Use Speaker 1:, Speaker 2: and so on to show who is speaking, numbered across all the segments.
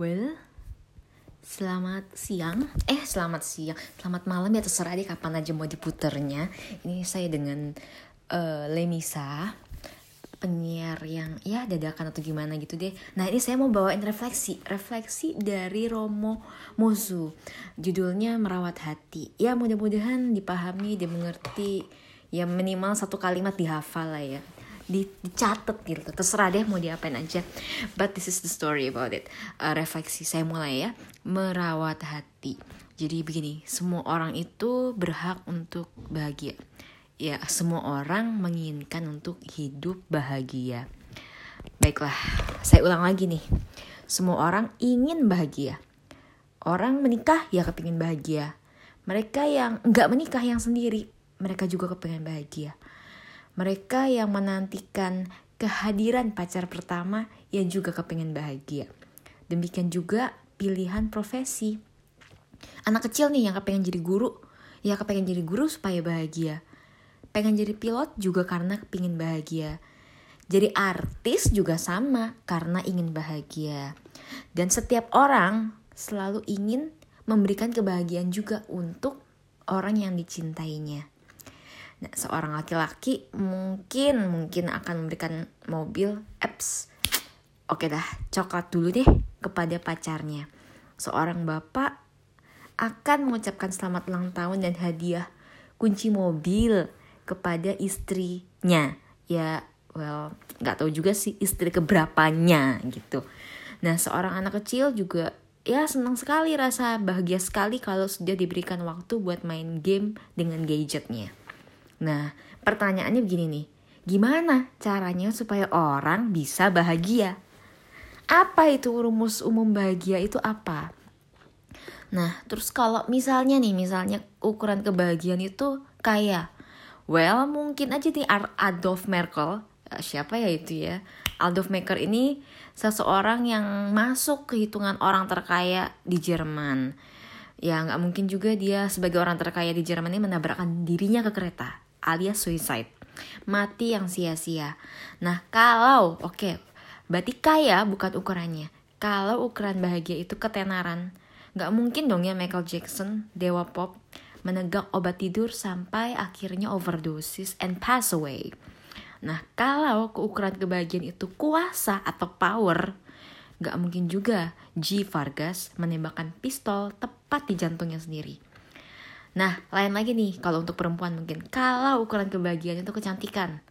Speaker 1: Well, selamat siang. Eh, selamat siang. Selamat malam ya terserah deh kapan aja mau diputernya. Ini saya dengan uh, Lemisa, penyiar yang ya dadakan atau gimana gitu deh. Nah, ini saya mau bawain refleksi, refleksi dari Romo Mozu. Judulnya Merawat Hati. Ya, mudah-mudahan dipahami, dimengerti. Ya minimal satu kalimat dihafal lah ya di, dicatat gitu. Terserah deh mau diapain aja. But this is the story about it. Uh, refleksi saya mulai ya. Merawat hati. Jadi begini semua orang itu berhak untuk bahagia. Ya semua orang menginginkan untuk hidup bahagia. Baiklah saya ulang lagi nih. Semua orang ingin bahagia. Orang menikah ya kepingin bahagia. Mereka yang nggak menikah yang sendiri mereka juga kepingin bahagia mereka yang menantikan kehadiran pacar pertama yang juga kepengen bahagia. Demikian juga pilihan profesi. Anak kecil nih yang kepengen jadi guru, ya kepengen jadi guru supaya bahagia. Pengen jadi pilot juga karena kepingin bahagia. Jadi artis juga sama karena ingin bahagia. Dan setiap orang selalu ingin memberikan kebahagiaan juga untuk orang yang dicintainya. Nah, seorang laki-laki mungkin mungkin akan memberikan mobil apps. Oke dah, coklat dulu deh kepada pacarnya. Seorang bapak akan mengucapkan selamat ulang tahun dan hadiah kunci mobil kepada istrinya. Ya, well, nggak tahu juga sih istri keberapanya gitu. Nah, seorang anak kecil juga ya senang sekali rasa bahagia sekali kalau sudah diberikan waktu buat main game dengan gadgetnya. Nah, pertanyaannya begini nih. Gimana caranya supaya orang bisa bahagia? Apa itu rumus umum bahagia itu apa? Nah, terus kalau misalnya nih, misalnya ukuran kebahagiaan itu kayak, well mungkin aja nih Adolf Merkel, eh, siapa ya itu ya? Adolf Merkel ini seseorang yang masuk ke hitungan orang terkaya di Jerman. Ya nggak mungkin juga dia sebagai orang terkaya di Jerman ini menabrakkan dirinya ke kereta alias suicide. Mati yang sia-sia. Nah, kalau oke, okay, berarti kaya bukan ukurannya. Kalau ukuran bahagia itu ketenaran, nggak mungkin dong ya Michael Jackson, dewa pop, menegak obat tidur sampai akhirnya overdosis and pass away. Nah, kalau keukuran kebahagiaan itu kuasa atau power, nggak mungkin juga G. Vargas menembakkan pistol tepat di jantungnya sendiri. Nah, lain lagi nih kalau untuk perempuan mungkin. Kalau ukuran kebahagiaan itu kecantikan.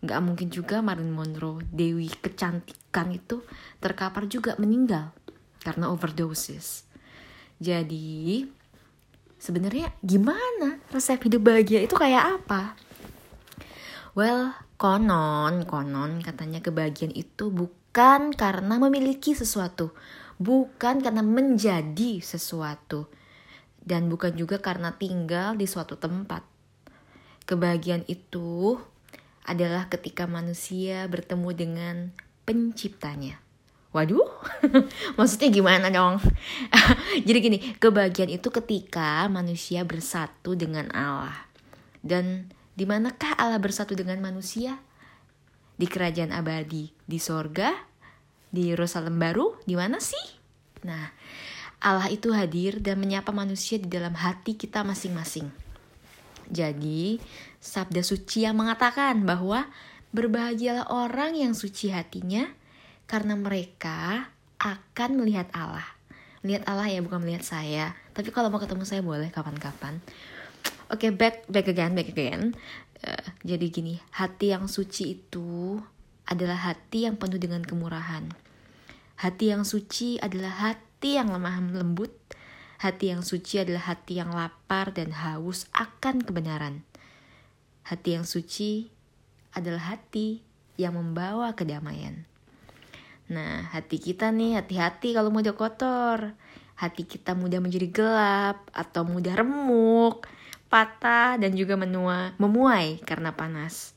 Speaker 1: Nggak mungkin juga Marilyn Monroe, Dewi kecantikan itu terkapar juga meninggal karena overdosis. Jadi, sebenarnya gimana resep hidup bahagia itu kayak apa? Well, konon, konon katanya kebahagiaan itu bukan karena memiliki sesuatu, bukan karena menjadi sesuatu dan bukan juga karena tinggal di suatu tempat. Kebahagiaan itu adalah ketika manusia bertemu dengan penciptanya. Waduh, maksudnya gimana dong? Jadi gini, kebahagiaan itu ketika manusia bersatu dengan Allah. Dan di manakah Allah bersatu dengan manusia? Di kerajaan abadi, di sorga, di Yerusalem baru, di mana sih? Nah, Allah itu hadir dan menyapa manusia di dalam hati kita masing-masing. Jadi, sabda suci yang mengatakan bahwa berbahagialah orang yang suci hatinya karena mereka akan melihat Allah. Melihat Allah ya bukan melihat saya. Tapi kalau mau ketemu saya boleh kapan-kapan. Oke, okay, back back again, back again. Uh, jadi gini, hati yang suci itu adalah hati yang penuh dengan kemurahan. Hati yang suci adalah hati hati yang lemah lembut, hati yang suci adalah hati yang lapar dan haus akan kebenaran. Hati yang suci adalah hati yang membawa kedamaian. Nah, hati kita nih hati-hati kalau mudah kotor. Hati kita mudah menjadi gelap atau mudah remuk, patah dan juga menua, memuai karena panas.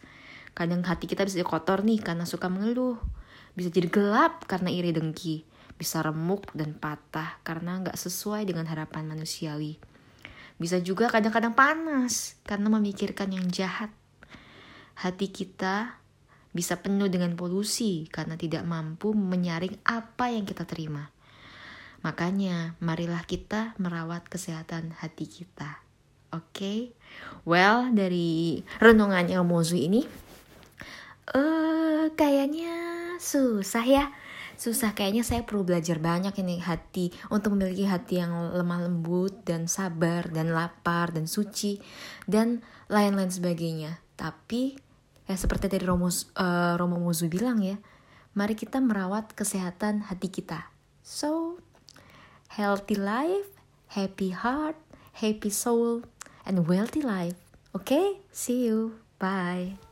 Speaker 1: Kadang hati kita bisa kotor nih karena suka mengeluh. Bisa jadi gelap karena iri dengki bisa remuk dan patah karena nggak sesuai dengan harapan manusiawi. Bisa juga kadang-kadang panas karena memikirkan yang jahat. Hati kita bisa penuh dengan polusi karena tidak mampu menyaring apa yang kita terima. Makanya, marilah kita merawat kesehatan hati kita. Oke, okay? well dari renungannya Mozu ini, uh, kayaknya susah ya susah kayaknya saya perlu belajar banyak ini hati untuk memiliki hati yang lemah lembut dan sabar dan lapar dan suci dan lain-lain sebagainya. Tapi ya seperti tadi Romo uh, Romo Muzu bilang ya mari kita merawat kesehatan hati kita. So healthy life happy heart happy soul and wealthy life. Okay see you. Bye